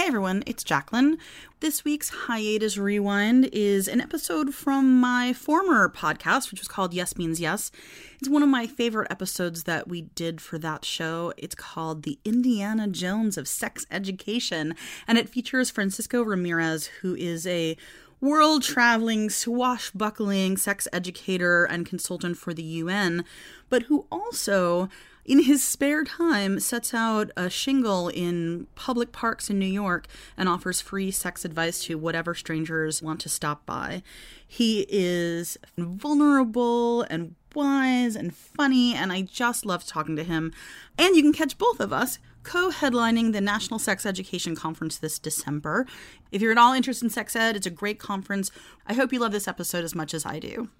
Hey everyone, it's Jaclyn. This week's Hiatus Rewind is an episode from my former podcast, which was called Yes Means Yes. It's one of my favorite episodes that we did for that show. It's called The Indiana Jones of Sex Education, and it features Francisco Ramirez, who is a world traveling, swashbuckling sex educator and consultant for the UN, but who also in his spare time sets out a shingle in public parks in New York and offers free sex advice to whatever strangers want to stop by. He is vulnerable and wise and funny, and I just love talking to him. And you can catch both of us co headlining the National Sex Education Conference this December. If you're at all interested in sex ed, it's a great conference. I hope you love this episode as much as I do.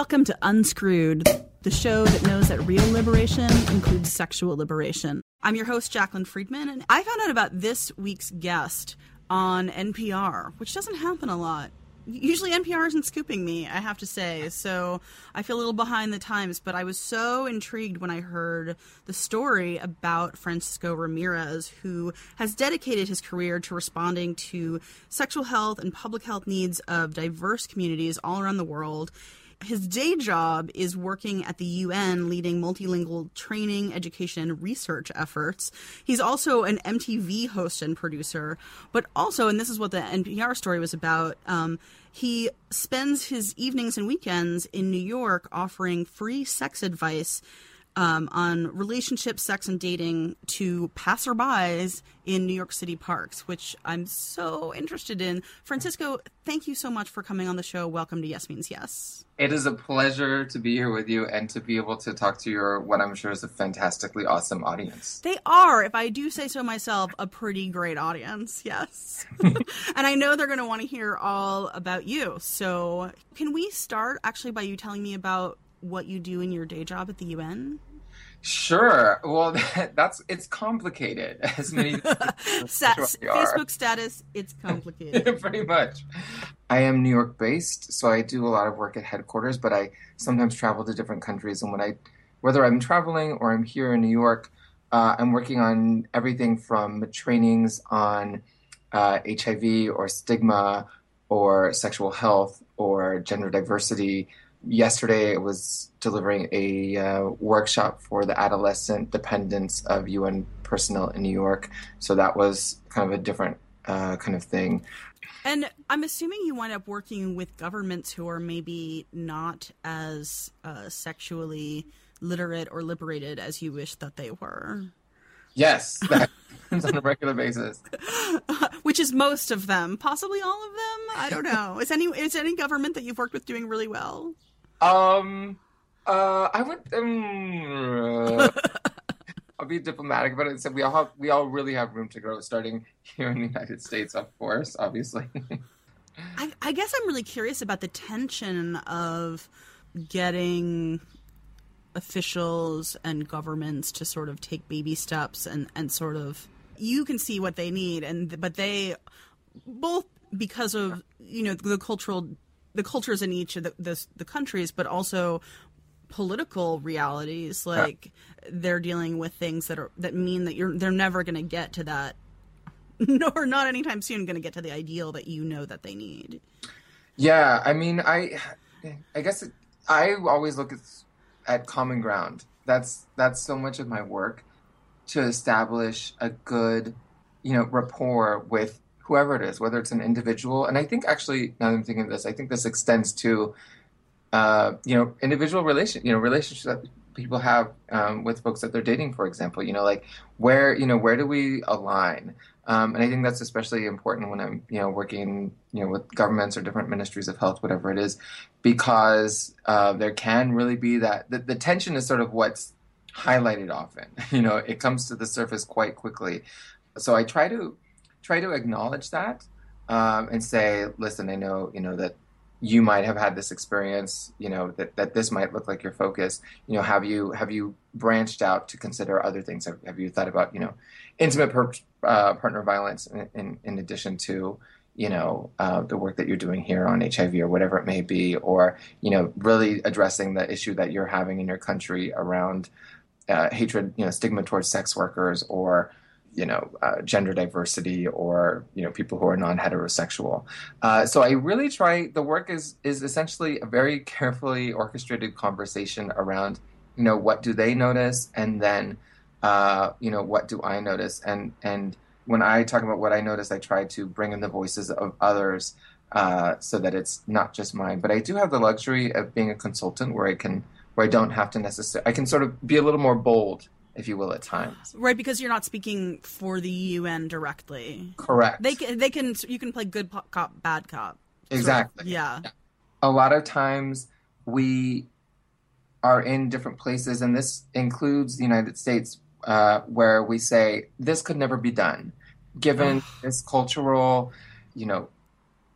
Welcome to Unscrewed, the show that knows that real liberation includes sexual liberation. I'm your host, Jaclyn Friedman, and I found out about this week's guest on NPR, which doesn't happen a lot. Usually NPR isn't scooping me, I have to say, so I feel a little behind the times, but I was so intrigued when I heard the story about Francisco Ramirez, who has dedicated his career to responding to sexual health and public health needs of diverse communities all around the world his day job is working at the UN leading multilingual training, education, and research efforts. He's also an MTV host and producer, but also, and this is what the NPR story was about, um, he spends his evenings and weekends in New York offering free sex advice um, on relationships, sex, and dating to passerbys in New York City parks, which I'm so interested in. Francisco, thank you so much for coming on the show. Welcome to Yes Means Yes. It is a pleasure to be here with you and to be able to talk to your what I'm sure is a fantastically awesome audience. They are, if I do say so myself, a pretty great audience. Yes. and I know they're going to want to hear all about you. So, can we start actually by you telling me about what you do in your day job at the UN? Sure. Well, that's it's complicated. As many Facebook status, it's complicated. Pretty much. I am New York based, so I do a lot of work at headquarters, but I sometimes travel to different countries. And when I, whether I'm traveling or I'm here in New York, uh, I'm working on everything from trainings on uh, HIV or stigma or sexual health or gender diversity yesterday I was delivering a uh, workshop for the adolescent dependents of UN personnel in New York. So that was kind of a different uh, kind of thing. And I'm assuming you wind up working with governments who are maybe not as uh, sexually literate or liberated as you wish that they were. Yes, that happens on a regular basis. Which is most of them, possibly all of them. I don't know. Is any is any government that you've worked with doing really well? Um, uh, I would. Um, I'll be diplomatic about it. So we all have, we all really have room to grow, starting here in the United States, of course, obviously. I, I guess I'm really curious about the tension of getting officials and governments to sort of take baby steps and, and sort of you can see what they need and but they both because of you know the cultural the cultures in each of the, the, the countries, but also political realities. Like they're dealing with things that are that mean that you're they're never going to get to that, nor not anytime soon going to get to the ideal that you know that they need. Yeah, I mean, I, I guess it, I always look at at common ground. That's that's so much of my work to establish a good, you know, rapport with whoever it is, whether it's an individual. And I think actually, now that I'm thinking of this, I think this extends to, uh, you know, individual relation, you know, relationships that people have um, with folks that they're dating, for example. You know, like where, you know, where do we align? Um, and I think that's especially important when I'm, you know, working, you know, with governments or different ministries of health, whatever it is, because uh, there can really be that the, the tension is sort of what's highlighted often. You know, it comes to the surface quite quickly. So I try to try to acknowledge that um, and say, listen, I know, you know, that you might have had this experience, you know, that, that this might look like your focus. You know, have you have you branched out to consider other things? Have, have you thought about, you know, intimate per, uh, partner violence in, in, in, addition to, you know, uh, the work that you're doing here on HIV or whatever it may be, or, you know, really addressing the issue that you're having in your country around uh, hatred, you know, stigma towards sex workers or, you know, uh, gender diversity or you know people who are non-heterosexual. Uh, so I really try. The work is is essentially a very carefully orchestrated conversation around you know what do they notice, and then uh, you know what do I notice, and and when I talk about what I notice, I try to bring in the voices of others. Uh, so that it's not just mine, but I do have the luxury of being a consultant where I can, where I don't have to necessarily, I can sort of be a little more bold if you will, at times. Right, because you're not speaking for the UN directly. Correct. They can, they can, you can play good cop, bad cop. Exactly. Sort of, yeah. A lot of times we are in different places, and this includes the United States, uh, where we say this could never be done, given this cultural, you know,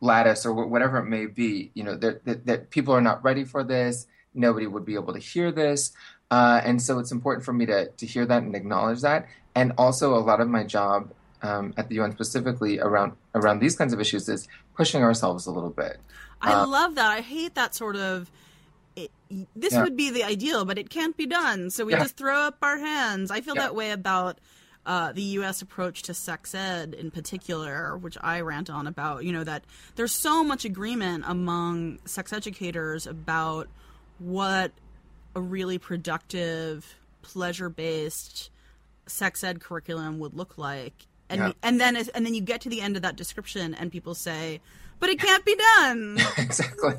lattice or whatever it may be. You know that, that, that people are not ready for this. Nobody would be able to hear this. Uh, and so it's important for me to, to hear that and acknowledge that. And also, a lot of my job um, at the UN specifically around around these kinds of issues is pushing ourselves a little bit. I uh, love that. I hate that sort of. It, this yeah. would be the ideal, but it can't be done. So we yeah. just throw up our hands. I feel yeah. that way about uh, the U.S. approach to sex ed in particular, which I rant on about. You know that there's so much agreement among sex educators about what a really productive, pleasure based sex ed curriculum would look like. And yeah. and then and then you get to the end of that description and people say, "But it can't be done." exactly.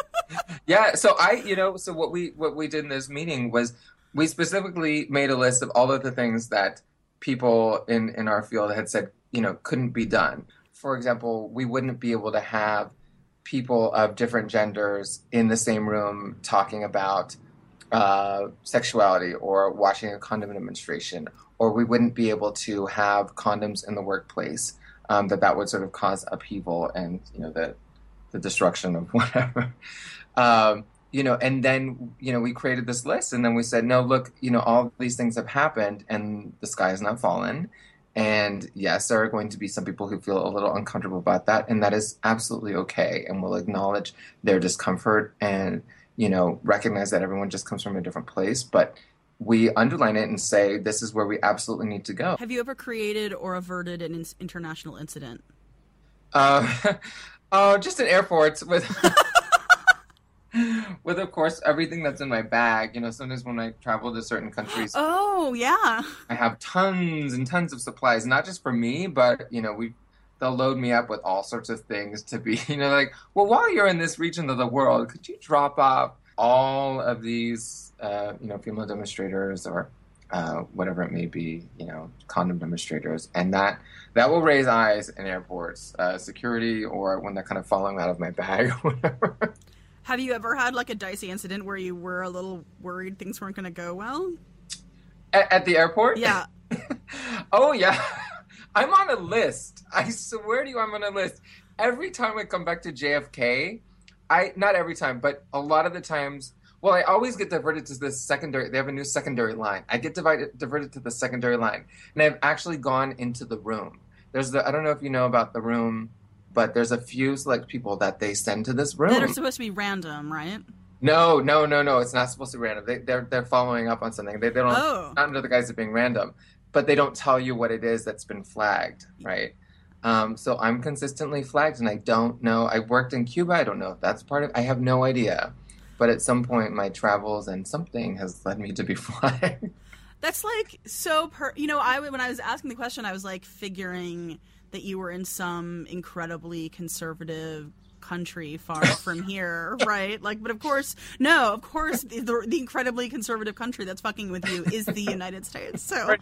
yeah, so I, you know, so what we what we did in this meeting was we specifically made a list of all of the things that people in in our field had said, you know, couldn't be done. For example, we wouldn't be able to have people of different genders in the same room talking about uh, sexuality or watching a condom demonstration, or we wouldn't be able to have condoms in the workplace. Um, that that would sort of cause upheaval and you know the the destruction of whatever. Um, you know, and then you know we created this list, and then we said, no, look, you know, all these things have happened, and the sky has not fallen. And yes, there are going to be some people who feel a little uncomfortable about that, and that is absolutely okay. And we'll acknowledge their discomfort and you know, recognize that everyone just comes from a different place, but we underline it and say this is where we absolutely need to go. Have you ever created or averted an international incident? Uh, uh, just in airports with. with of course everything that's in my bag you know sometimes when i travel to certain countries oh yeah i have tons and tons of supplies not just for me but you know we they'll load me up with all sorts of things to be, you know, like, well, while you're in this region of the world, could you drop off all of these, uh, you know, female demonstrators or uh, whatever it may be, you know, condom demonstrators, and that that will raise eyes in airports, uh, security, or when they're kind of falling out of my bag or whatever. Have you ever had like a dicey incident where you were a little worried things weren't going to go well? At, at the airport? Yeah. oh yeah. I'm on a list. I swear to you, I'm on a list. Every time I come back to JFK, I not every time, but a lot of the times. Well, I always get diverted to the secondary. They have a new secondary line. I get divided, diverted to the secondary line, and I've actually gone into the room. There's the I don't know if you know about the room, but there's a few select people that they send to this room that are supposed to be random, right? No, no, no, no. It's not supposed to be random. They, are they're, they're following up on something. They, they don't oh. not under the guise of being random but they don't tell you what it is that's been flagged, right? Um, so I'm consistently flagged, and I don't know. I worked in Cuba. I don't know if that's part of. I have no idea. But at some point, my travels and something has led me to be flagged. That's like so per. You know, I when I was asking the question, I was like figuring that you were in some incredibly conservative country far from here, right? Like, but of course, no, of course, the, the, incredibly conservative country that's fucking with you is the United States. So,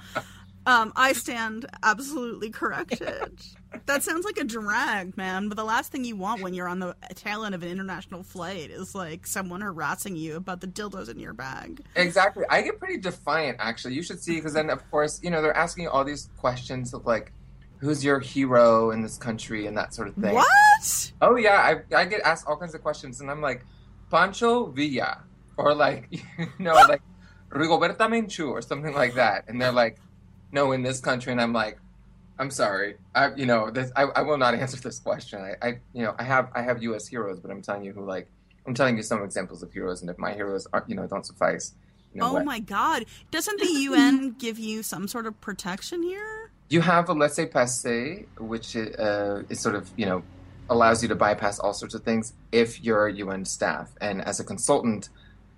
um, I stand absolutely corrected. That sounds like a drag, man. But the last thing you want when you're on the tail end of an international flight is like someone harassing you about the dildos in your bag. Exactly. I get pretty defiant, actually. You should see, because then, of course, you know, they're asking all these questions of like, who's your hero in this country and that sort of thing. What? Oh yeah, I I get asked all kinds of questions and I'm like, Pancho Villa or like you know like Rigoberta Menchu or something like that, and they're like, no, in this country, and I'm like. I'm sorry. I, you know, this, I, I will not answer this question. I, I, you know, I have, I have U.S. heroes, but I'm telling you who, like, I'm telling you some examples of heroes, and if my heroes are, you know, don't suffice. You know, oh what? my God! Doesn't the UN give you some sort of protection here? You have a laissez-passer, which uh, is sort of you know allows you to bypass all sorts of things if you're a UN staff. And as a consultant,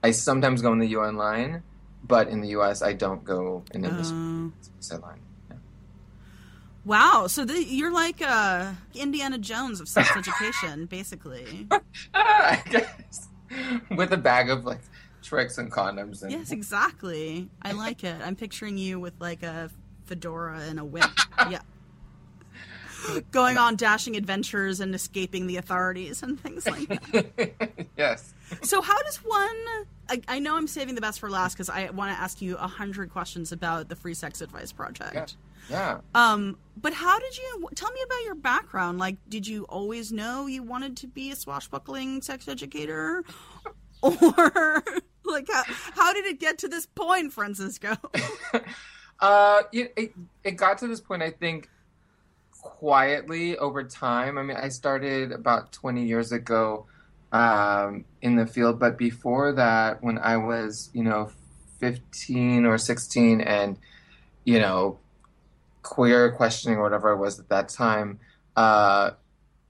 I sometimes go in the UN line, but in the US, I don't go in the uh, line. Yeah. Wow, so the, you're like uh, Indiana Jones of sex education, basically. I guess with a bag of like tricks and condoms. And... Yes, exactly. I like it. I'm picturing you with like a fedora and a whip. yeah. Going on dashing adventures and escaping the authorities and things like that. yes. So, how does one? I, I, know I'm saving the best for last because I want to ask you a hundred questions about the Free Sex Advice Project. Yeah. yeah. Um, but how did you tell me about your background? Like, did you always know you wanted to be a swashbuckling sex educator, or like how, how did it get to this point, Francisco? Uh, it, it, it got to this point, I think, quietly over time. I mean, I started about 20 years ago um, in the field, but before that, when I was, you know, 15 or 16 and, you know, queer questioning or whatever I was at that time, uh,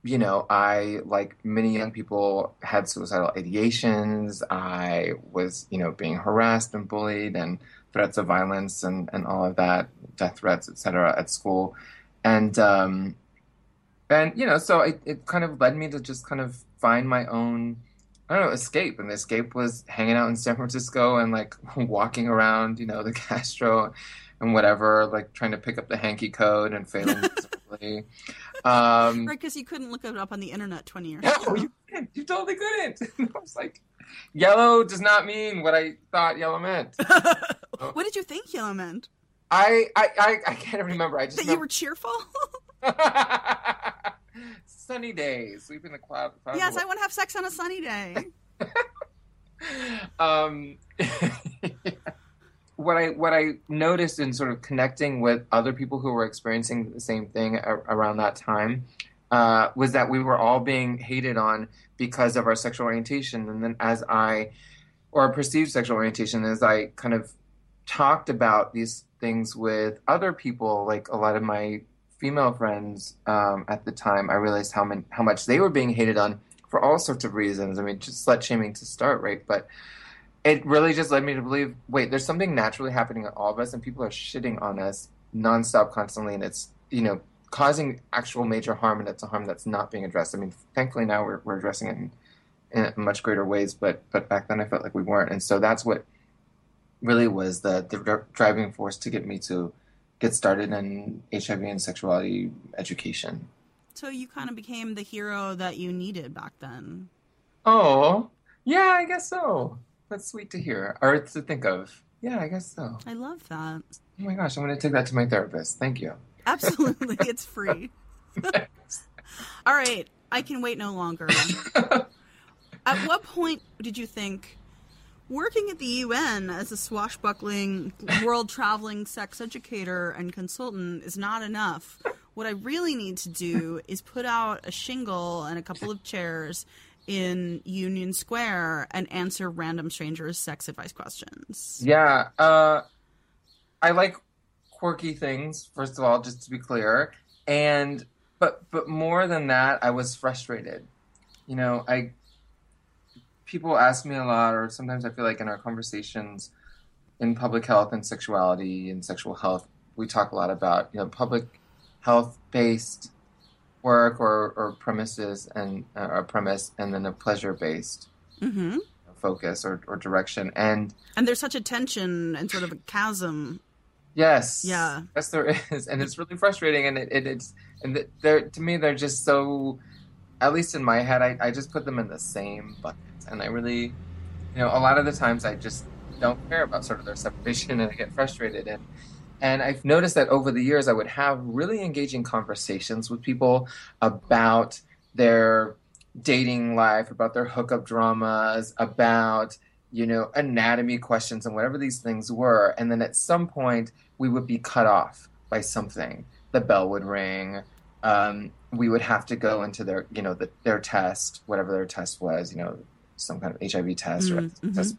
you know, I, like many young people, had suicidal ideations. I was, you know, being harassed and bullied and threats of violence and, and all of that, death threats, etc., at school, and um, and you know, so it, it kind of led me to just kind of find my own, I don't know, escape, and the escape was hanging out in San Francisco and like walking around, you know, the Castro and whatever, like trying to pick up the hanky code and failing miserably. Um, right, because you couldn't look it up on the internet 20 years ago. No, you, you totally couldn't. I was like, yellow does not mean what I thought yellow meant. what did you think yellow meant? I I, I, I can't remember. I just that remember... you were cheerful. sunny days, in the cloud. yes, away. I want to have sex on a sunny day. um, what I what I noticed in sort of connecting with other people who were experiencing the same thing around that time uh, was that we were all being hated on because of our sexual orientation. And then as I, or perceived sexual orientation, as I kind of talked about these things with other people, like a lot of my female friends um, at the time, I realized how, many, how much they were being hated on for all sorts of reasons. I mean, just slut shaming to start, right? But it really just led me to believe wait, there's something naturally happening in all of us, and people are shitting on us nonstop, constantly, and it's, you know, causing actual major harm, and it's a harm that's not being addressed. I mean, thankfully now we're, we're addressing it in, in much greater ways, but but back then I felt like we weren't, and so that's what really was the the driving force to get me to get started in HIV and sexuality education. So you kind of became the hero that you needed back then. Oh, yeah, I guess so. That's sweet to hear or to think of. Yeah, I guess so. I love that. Oh my gosh, I'm going to take that to my therapist. Thank you. Absolutely, it's free. All right, I can wait no longer. at what point did you think working at the UN as a swashbuckling, world traveling sex educator and consultant is not enough? What I really need to do is put out a shingle and a couple of chairs in Union Square and answer random strangers' sex advice questions. Yeah, uh, I like quirky things. First of all, just to be clear, and but but more than that, I was frustrated. You know, I people ask me a lot, or sometimes I feel like in our conversations in public health and sexuality and sexual health, we talk a lot about you know public health based work or, or premises and uh, a premise and then a pleasure based Mm-hmm. focus or, or direction and And there's such a tension and sort of a chasm. yes Yeah. yes there is and it's really frustrating and it, it it's and they're to me they're just so at least in my head I, I just put them in the same bucket and I really you know a lot of the times I just don't care about sort of their separation and I get frustrated and and I've noticed that over the years I would have really engaging conversations with people about their dating life, about their hookup dramas, about you know anatomy questions and whatever these things were, and then at some point we would be cut off by something. The bell would ring. Um, we would have to go into their you know the, their test, whatever their test was, you know some kind of HIV test or Mhm, test,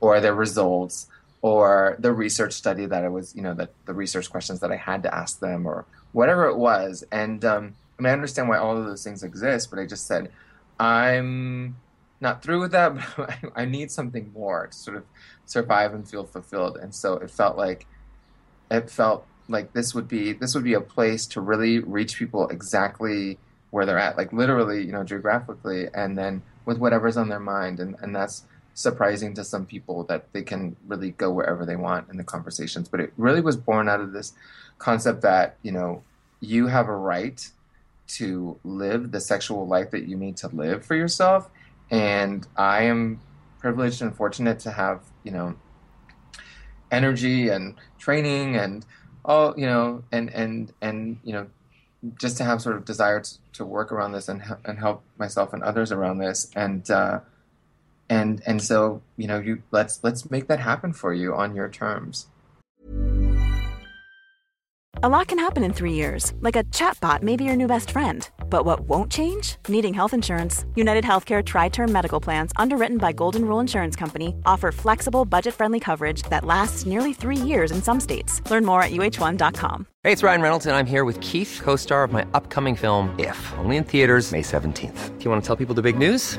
or their results or the research study that I was, you know, the, the research questions that I had to ask them or whatever it was. And um, I mean, I understand why all of those things exist, but I just said, I'm not through with that, but I, I need something more to sort of survive and feel fulfilled. And so it felt like, it felt like this would be, this would be a place to really reach people exactly where they're at, like literally, you know, geographically, and then with whatever's on their mind. And, and that's, surprising to some people that they can really go wherever they want in the conversations. But it really was born out of this concept that, you know, you have a right to live the sexual life that you need to live for yourself. And I am privileged and fortunate to have, you know, energy and training and all, you know, and, and, and, you know, just to have sort of desire to, to work around this and, and help myself and others around this. And, uh, and and so you know you let's let's make that happen for you on your terms A lot can happen in three years, like a chatbot may be your new best friend. But what won't change? Needing health insurance. United Healthcare Tri Term Medical Plans, underwritten by Golden Rule Insurance Company, offer flexible, budget friendly coverage that lasts nearly three years in some states. Learn more at uh1.com. Hey, it's Ryan Reynolds, and I'm here with Keith, co star of my upcoming film, If, only in theaters, May 17th. Do you want to tell people the big news?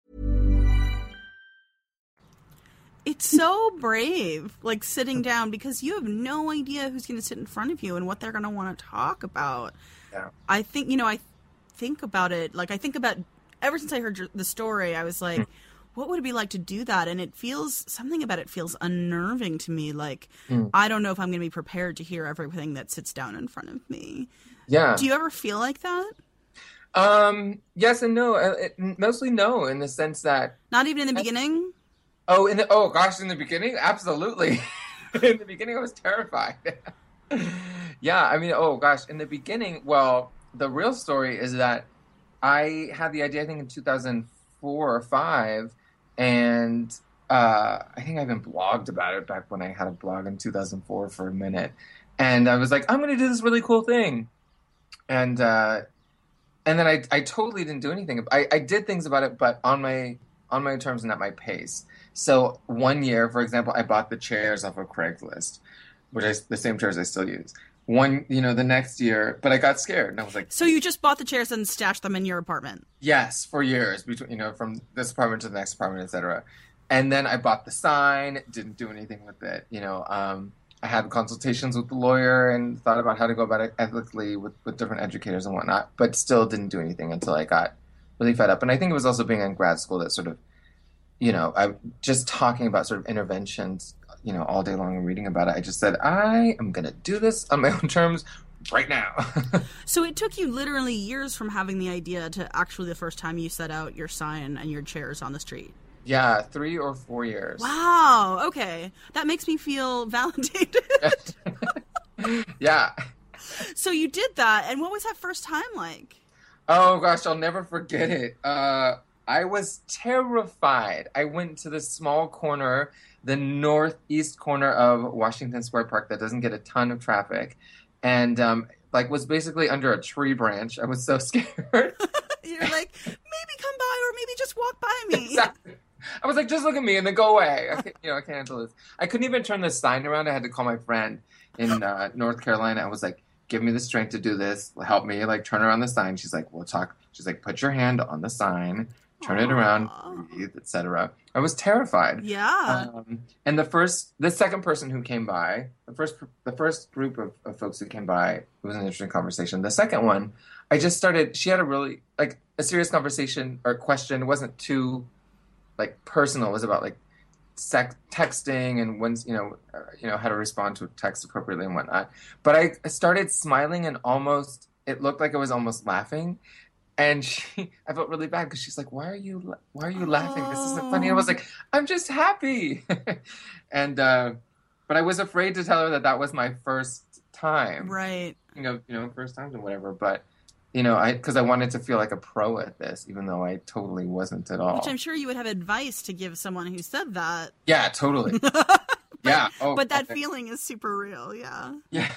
It's so brave, like sitting down because you have no idea who's going to sit in front of you and what they're going to want to talk about. Yeah. I think, you know, I think about it, like, I think about ever since I heard the story, I was like, what would it be like to do that? And it feels, something about it feels unnerving to me. Like, I don't know if I'm going to be prepared to hear everything that sits down in front of me. yeah Do you ever feel like that? um yes and no Uh, it, mostly no in the sense that Not even in the beginning? Oh in the oh gosh in the beginning? Absolutely. In the beginning i was terrified. Yeah i mean oh gosh in the beginning well the real story is that i had the idea i think in 2004 or 5 and uh, I think I even blogged about it back when I had a blog in 2004 for a minute, and I was like, I'm going to do this really cool thing, and uh, and then I I totally didn't do anything. I, I did things about it, but on my on my terms and at my pace. So one year, for example, I bought the chairs off of Craigslist, which is the same chairs I still use. One, you know, the next year, but I got scared and I was like, So you just bought the chairs and stashed them in your apartment? Yes, for years between you know from this apartment to the next apartment, etc. And then I bought the sign, didn't do anything with it. You know, um, I had consultations with the lawyer and thought about how to go about it ethically with, with different educators and whatnot, but still didn't do anything until I got really fed up. And I think it was also being in grad school that sort of, you know, I'm just talking about sort of interventions, you know, all day long and reading about it. I just said I am going to do this on my own terms right now. So it took you literally years from having the idea to actually the first time you set out your sign and your chairs on the street. yeah, three or four years. Wow. Okay. That makes me feel validated. yeah. so you did that, and what was that first time like? Oh gosh, I'll never forget it. Uh, I was terrified. I went to this small corner, the northeast corner of Washington Square Park that doesn't get a ton of traffic, and um, like was basically under a tree branch. I was so scared. You're like, maybe come by or maybe just walk by me. exactly. I was like, just look at me and then go away. I can't, you know, I can't handle this. I couldn't even turn the sign around. I had to call my friend in uh, North Carolina. I was like, give me the strength to do this. Help me, like, turn around the sign. She's like, we'll talk. She's like, put your hand on the sign, turn it around, breathe, etc. I was terrified. Yeah. Um, and the first, the second person who came by, the first, the first group of, of folks who came by, it was an interesting conversation. The second one, I just started. She had a really like a serious conversation or question. It wasn't too like personal. It was about like sex, texting and when's you know, uh, you know how to respond to text appropriately and whatnot. But I, I started smiling and almost, it looked like I was almost laughing. And she, I felt really bad because she's like, "Why are you, why are you laughing? This isn't funny." I was like, "I'm just happy," and uh, but I was afraid to tell her that that was my first time, right. you know, you know, first times and whatever. But you know, I because I wanted to feel like a pro at this, even though I totally wasn't at all. Which I'm sure you would have advice to give someone who said that. Yeah, totally. yeah. Oh, but that feeling is super real. Yeah. Yeah.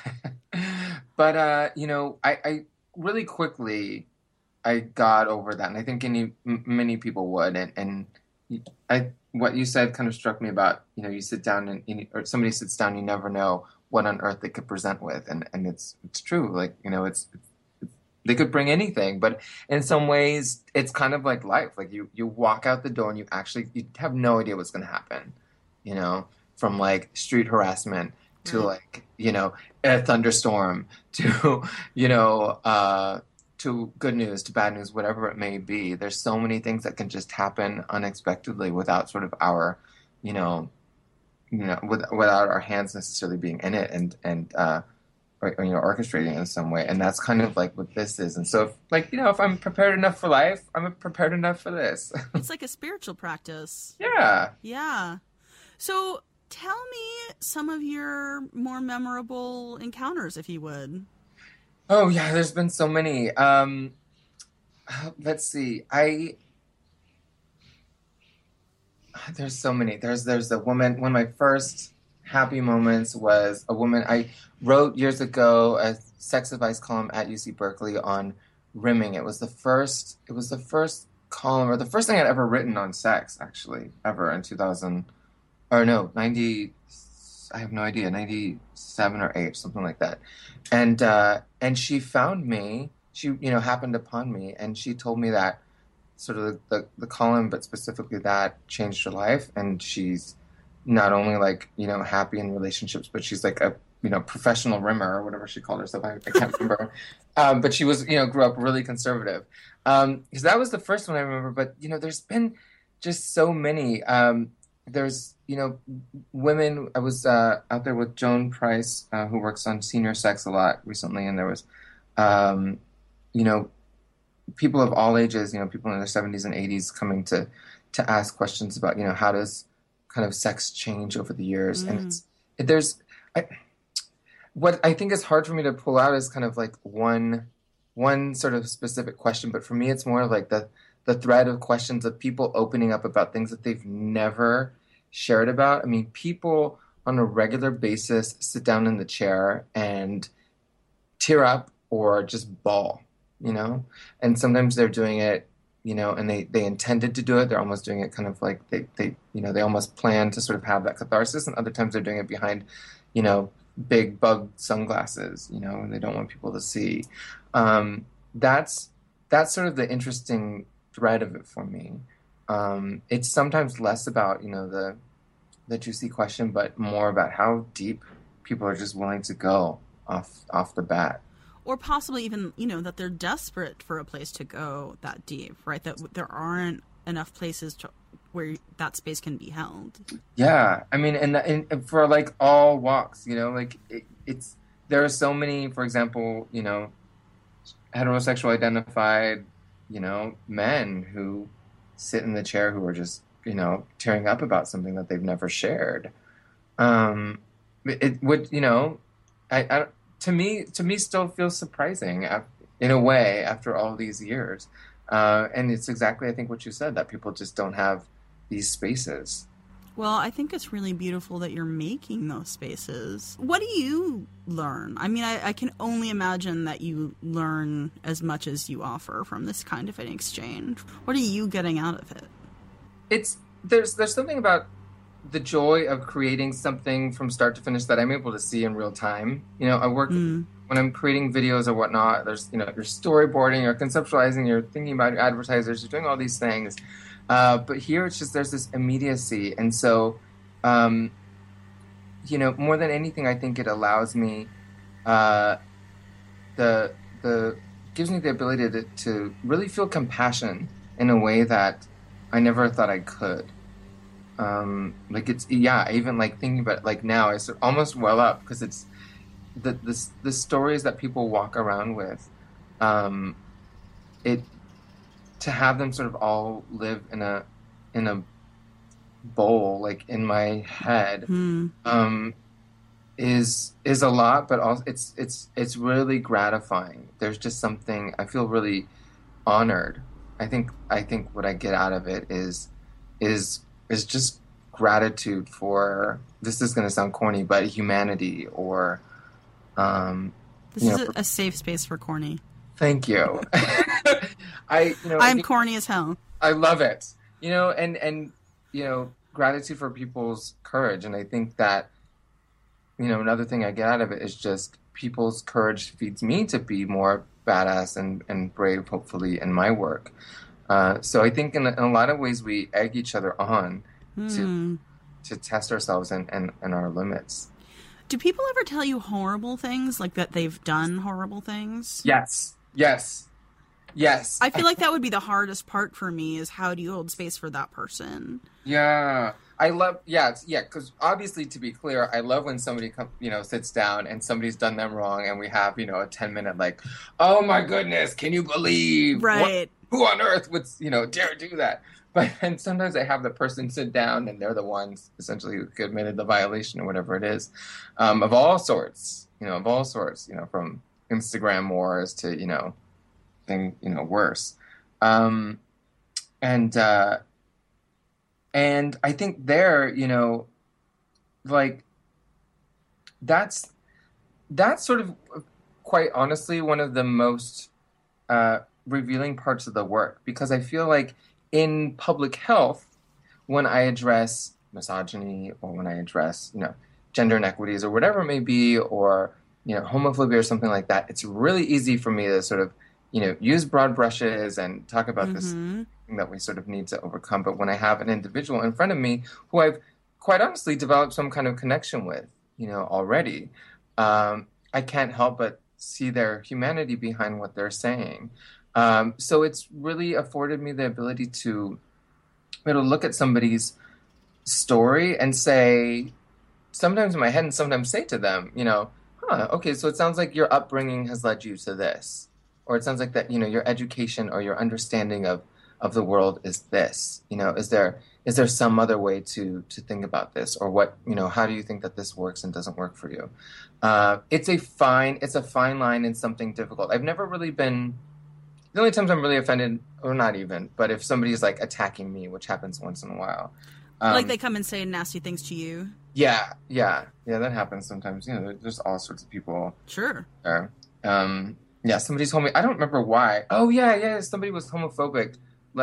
but uh, you know, I, I really quickly I got over that, and I think any m- many people would. And and I what you said kind of struck me about you know you sit down and you, or somebody sits down, you never know what on earth they could present with, and and it's it's true. Like you know, it's. it's they could bring anything, but in some ways, it's kind of like life. Like you, you walk out the door and you actually you have no idea what's going to happen. You know, from like street harassment to Right. like you know a thunderstorm to you know uh, to good news to bad news whatever it may be there's so many things that can just happen unexpectedly without sort of our you know you know with, without our hands necessarily being in it and and uh, or, you know orchestrating in some way and that's kind of like what this is and so if, like you know if i'm prepared enough for life i'm prepared enough for this It's like a spiritual practice. yeah Yeah. So tell me some of your more memorable encounters, if you would. Oh yeah, there's been so many. Um, let's see. I there's so many. There's there's a woman. One of my first happy moments was a woman I wrote years ago a sex advice column at UC Berkeley on rimming. It was the first. It was the first column or the first thing I'd ever written on sex actually ever in 2000 or no 90 I have no idea 97 or 8 something like that and uh, and she found me. She you know happened upon me, and she told me that sort of the, the, the column, but specifically that changed her life, and she's not only like you know happy in relationships, but she's like a you know professional rimmer or whatever she called herself. I, I can't remember, um, but she was you know grew up really conservative. Because that was the first one I remember, but you know there's been just so many. Um, there's you know women i was uh, out there with joan price uh, who works on senior sex a lot recently and there was um, you know people of all ages you know people in their 70s and 80s coming to to ask questions about you know how does kind of sex change over the years and mm. it's there's I, what i think is hard for me to pull out is kind of like one one sort of specific question but for me it's more like the the thread of questions of people opening up about things that they've never shared about. I mean, people on a regular basis sit down in the chair and tear up or just bawl, you know? And sometimes they're doing it, you know, and they, they intended to do it. They're almost doing it kind of like they, they, you know, they almost plan to sort of have that catharsis. And other times they're doing it behind, you know, big bug sunglasses, you know, and they don't want people to see. Um, that's, that's sort of the interesting thread of it for me. Um, it's sometimes less about you know the the juicy question, but more about how deep people are just willing to go off off the bat. Or possibly even, you know, that they're desperate for a place to go that deep, right? That there aren't enough places to, where that space can be held. Yeah, I mean, and, and, for like all walks, you know, like it, it's there are so many, for example, you know, heterosexual identified, you know, men who sit in the chair who are just you know tearing up about something that they've never shared. Um, it, it would you know, I, I to me to me still feels surprising in a way after all these years. Uh, and it's exactly, I think, what you said that people just don't have these spaces. Well, I think it's really beautiful that you're making those spaces. What do you learn? I mean, I, I, can only imagine that you learn as much as you offer from this kind of an exchange. What are you getting out of it? It's there's there's something about the joy of creating something from start to finish that I'm able to see in real time. You know, I work mm. when I'm creating videos or whatnot. There's you know you're storyboarding, you're conceptualizing, you're thinking about your advertisers, you're doing all these things. Uh, but here it's just there's this immediacy, and so um, you know more than anything, I think it allows me uh, the the gives me the ability to, to really feel compassion in a way that I never thought I could um like it's yeah even like thinking about it, like now it's almost well up because it's the the the stories that people walk around with um it to have them sort of all live in a in a bowl like in my head mm. um is is a lot but also it's it's it's really gratifying there's just something i feel really honored i think i think what i get out of it is is is just gratitude for this is going to sound corny, but humanity or um, this is know, a, a safe space for corny. Thank you. I you know I'm corny as hell. I love it. You know, and and you know, gratitude for people's courage, and I think that you know another thing I get out of it is just people's courage feeds me to be more badass and and brave, hopefully, in my work. Uh, so I think in a, in a, lot of ways we egg each other on mm. to hmm. to test ourselves and, and, and our limits. Do people ever tell you horrible things, like that they've done horrible things? Yes, yes, yes. I feel like that would be the hardest part for me. Is how do you hold space for that person? Yeah, I love. Yeah, yeah. Because obviously, to be clear, I love when somebody come, you know, sits down and somebody's done them wrong, and we have, you know, a ten minute like, oh my goodness, can you believe? Right. What, who on earth would you know dare do that? But and sometimes I have the person sit down and they're the ones essentially who committed the violation or whatever it is, um, of all sorts, you know, of all sorts, you know, from Instagram wars to you know, thing you know worse, um, and uh, and I think there, you know, like that's that's sort of quite honestly one of the most uh, revealing parts of the work because I feel like in public health, when I address misogyny or when I address, you know, gender inequities or whatever it may be, or you know, homophobia or something like that, it's really easy for me to sort of, you know, use broad brushes and talk about mm-hmm. this thing that we sort of need to overcome. But when I have an individual in front of me who I've quite honestly developed some kind of connection with, you know, already, um, I can't help but see their humanity behind what they're saying. Um, so it's really afforded me the ability to be able to look at somebody's story and say, sometimes in my head, and sometimes say to them, you know, huh, okay, so it sounds like your upbringing has led you to this, or it sounds like that, you know, your education or your understanding of of the world is this. You know, is there is there some other way to to think about this, or what, you know, how do you think that this works and doesn't work for you? Uh, it's a fine, it's a fine line and something difficult. I've never really been the only times I'm really offended, or not even, but if somebody's like attacking me, which happens once in a while. Um, like they come and say nasty things to you. Yeah, yeah, yeah. That happens sometimes. You know, there's all sorts of people. Sure. There. Um, yeah, somebody told me. I don't remember why. Oh yeah, yeah. Somebody was homophobic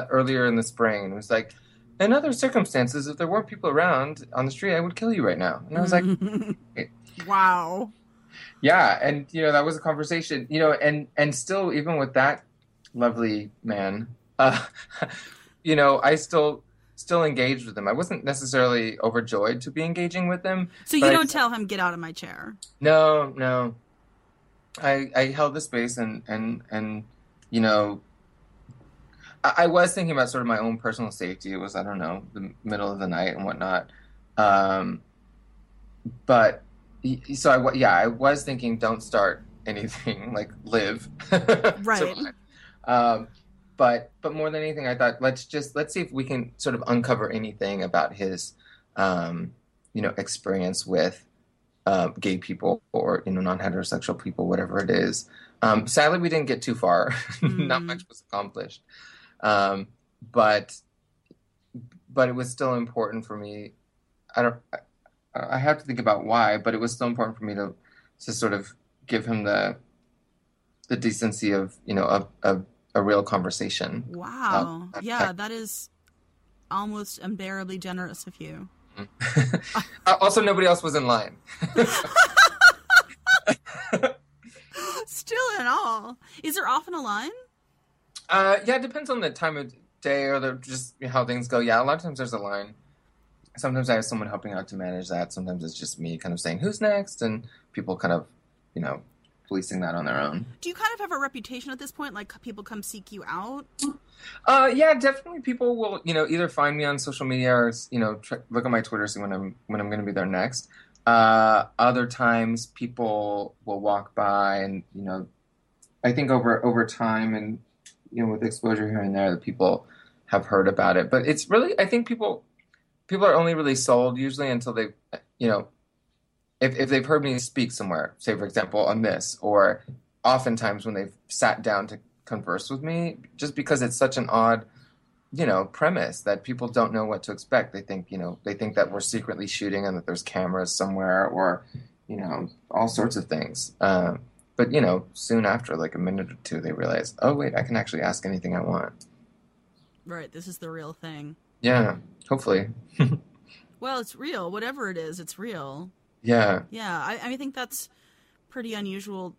earlier in the spring, and it was like, in other circumstances, if there weren't people around on the street, I would kill you right now. And I was like, wow. Yeah, and you know that was a conversation. You know, and and still, even with that lovely man, uh, you know, I still still engaged with him. I wasn't necessarily overjoyed to be engaging with him. So you don't I, tell him get out of my chair. No, no. I I held the space and and and you know I, I was thinking about sort of my own personal safety. It was I don't know the middle of the night and whatnot. Um, but so I yeah I was thinking don't start anything like live right. Um, but but more than anything, I thought let's just let's see if we can sort of uncover anything about his um, you know experience with uh, gay people or you know non heterosexual people, whatever it is. Um, sadly, we didn't get too far. Mm. Not much was accomplished. Um, but but it was still important for me. I don't. I, I have to think about why, but it was still important for me to to sort of give him the the decency of you know a a, a real conversation. Wow. Uh, yeah, that is almost unbearably generous of you. Uh, also, nobody else was in line. Still in all. Is there often a line? Uh, yeah, it depends on the time of day or the, just how things go. Yeah, a lot of times there's a line. Sometimes I have someone helping out to manage that. Sometimes it's just me kind of saying who's next, and people kind of, you know, policing that on their own. Do you kind of have a reputation at this point? Like people come seek you out? Uh, yeah, definitely. People will, you know, either find me on social media or you know, look at my Twitter, see when I'm when I'm going to be there next. Uh, other times, people will walk by, and you know, I think over over time, and you know, with exposure here and there, that people have heard about it. But it's really, I think people people are only really sold usually until they, you know, if if they've heard me speak somewhere, say for example on this, or oftentimes when they've sat down to converse with me, just because it's such an odd you know premise that people don't know what to expect they think you know they think that we're secretly shooting and that there's cameras somewhere or you know all sorts of things um, but you know soon after like a minute or two they realize oh wait i can actually ask anything i want Right, this is the real thing. yeah hopefully Well, it's real. Whatever it is, it's real. Yeah Yeah, I, I think that's pretty unusual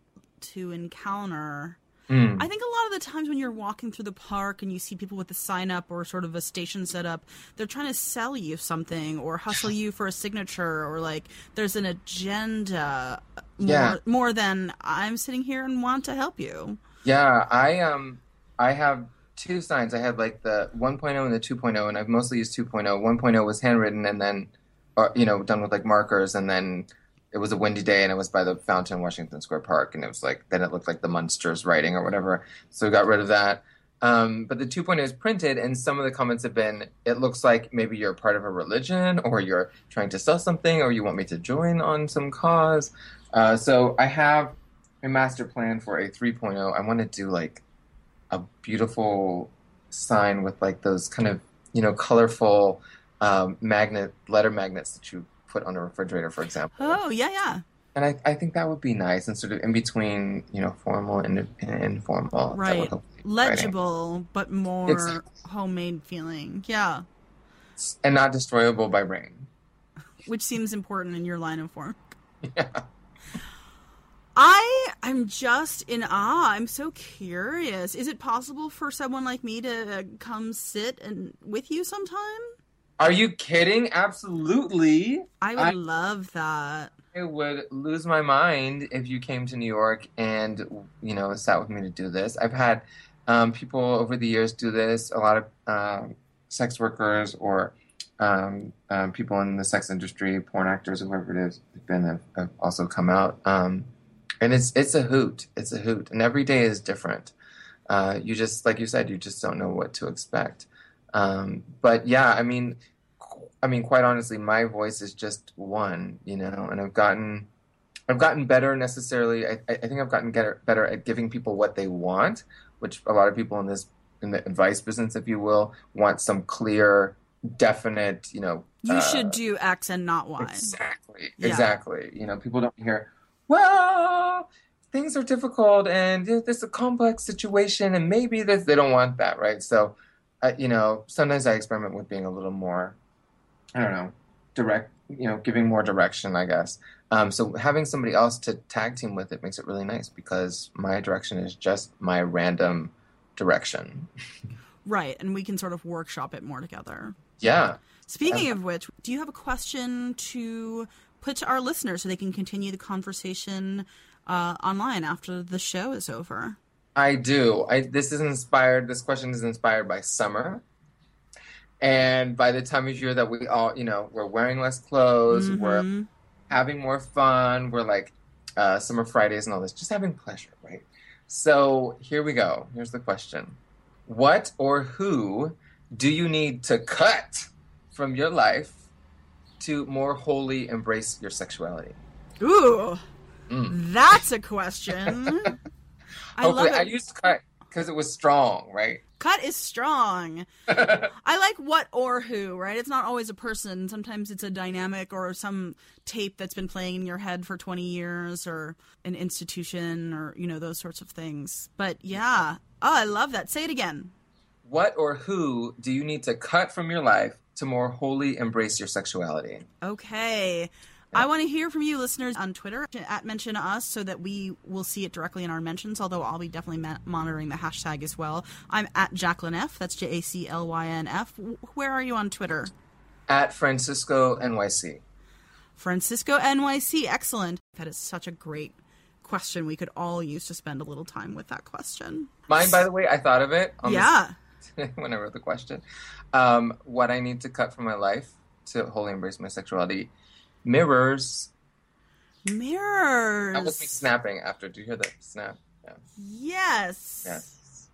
to encounter. Mm. I think a lot of the times when you're walking through the park and you see people with a sign up or sort of a station set up, they're trying to sell you something or hustle you for a signature or like there's an agenda more, Yeah. more than I'm sitting here and want to help you. Yeah, I um I have two signs. I had like the 1.0 and the 2.0 and I've mostly used 2.0. 1.0 was handwritten and then uh, you know done with like markers and then it was a windy day and it was by the fountain in Washington Square Park and it was like then it looked like the Munsters writing or whatever. So we got rid of that. Um, but the 2.0 is printed, and some of the comments have been, it looks like maybe you're part of a religion, or you're trying to sell something, or you want me to join on some cause. Uh, so I have a master plan for a 3.0. I want to do like a beautiful sign with like those kind of, you know, colorful um, magnet, letter magnets that you put on a refrigerator, for example Oh, yeah, yeah. and I, I think that would be nice and sort of in between you know formal and, and informal Right. be writing. Legible, but more Exactly. homemade feeling. Yeah. and not destroyable by rain which seems important in your line of work. yeah I I am just in awe. I'm so curious. Is it possible for someone like me to come sit and with you sometime? Are you kidding absolutely I would I- love that. I would lose my mind if you came to New York and you know sat with me to do this. I've had um, people over the years do this. A lot of um, sex workers or um, um, people in the sex industry, porn actors, whoever it is, have been have, have also come out. Um, and it's it's a hoot. It's a hoot, and every day is different. Uh, you just like you said, you just don't know what to expect. Um, but yeah, I mean, I mean, quite honestly, my voice is just one, you know, and I've gotten, I've gotten better necessarily. I, I think I've gotten better, better at giving people what they want, which a lot of people in this, in the advice business, if you will, want some clear, definite, you know. You uh, should do X and not Y. Exactly. Yeah. Exactly. You know, people don't hear, well, things are difficult and this is a complex situation and maybe this, they don't want that, right? So, uh, you know, sometimes I experiment with being a little more, I don't know, direct, you know, giving more direction, I guess. Um, so having somebody else to tag team with it makes it really nice because my direction is just my random direction. Right, and we can sort of workshop it more together. Yeah. Speaking of which, do you have a question to put to our listeners so they can continue the conversation uh, online after the show is over? I do. I this is inspired. This question is inspired by summer, and by the time of year that we all, you know, we're wearing less clothes, we're Mhm. having more fun, we're like uh, summer Fridays and all this, just having pleasure, right? So here we go. Here's the question: What or who do you need to cut from your life to more wholly embrace your sexuality? Ooh, Mm. that's a question. I love Hopefully, it. I used cut because it was strong, right? Cut is strong. I like what or who, right? It's not always a person. Sometimes it's a dynamic or some tape that's been playing in your head for 20 years or an institution or, you know, those sorts of things. But yeah. Oh, I love that. Say it again. What or who do you need to cut from your life to more wholly embrace your sexuality? Okay. I want to hear from you, listeners, on Twitter at Mention Us, so that we will see it directly in our mentions. Although I'll be definitely ma- monitoring the hashtag as well. I'm at Jaclyn F. That's J A C L Y N F. Where are you on Twitter? At Francisco NYC. Francisco NYC. Excellent. That is such a great question. We could all use to spend a little time with that question. Mine, by the way, I thought of it. yeah. This, when I wrote the question, um, what I need to cut from my life to wholly embrace my sexuality mirrors. Mirrors. That was me snapping after. Do you hear that snap? Yeah. Yes. Yes.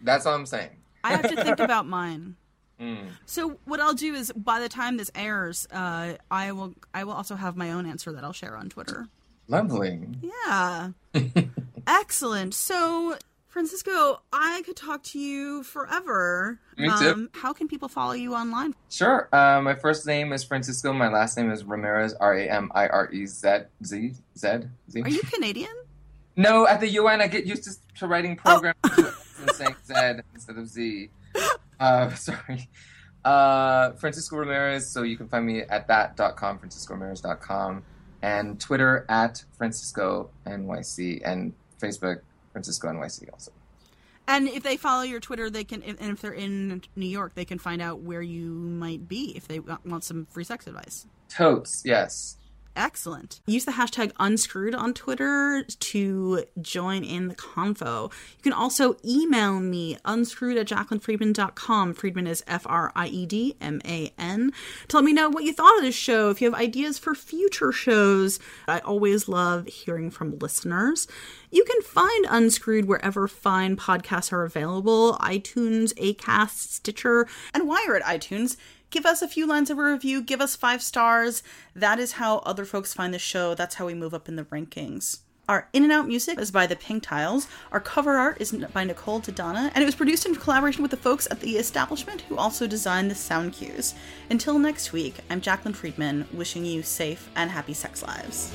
That's all I'm saying. I have to think about mine. Mm. So what I'll do is, by the time this airs, uh, I will I will also have my own answer that I'll share on Twitter. Lovely. Yeah. Excellent. So Francisco, I could talk to you forever. Me too. Um, how can people follow you online? Sure. Uh, my first name is Francisco. My last name is Ramirez. R A M I R E Z Z Z Z. Are you Canadian? No, at the UN, I get used to, to writing programs and saying Z instead of Z. Uh, sorry. Uh, Francisco Ramirez. So you can find me at that.com, franciscoramirez.com, and Twitter at Francisco NYC, and Facebook Francisco NYC also. And if they follow your Twitter, they can, and if they're in New York, they can find out where you might be if they want some free sex advice. Totes, yes. Excellent. Use the hashtag unscrewed on Twitter to join in the convo. You can also email me unscrewed at jaclynfriedman.com. Friedman is F R I E D M A N. To let me know what you thought of this show. If you have ideas for future shows, I always love hearing from listeners. You can find Unscrewed wherever fine podcasts are available iTunes, Acast, Stitcher, and you're at iTunes, give us a few lines of a review, give us five stars. That is how other folks find the show. That's how we move up in the rankings. Our in and out music is by the Pink Tiles. Our cover art is by Nicole Tadana, and it was produced in collaboration with the folks at the establishment who also designed the sound cues. Until next week, I'm Jaclyn Friedman, wishing you safe and happy sex lives.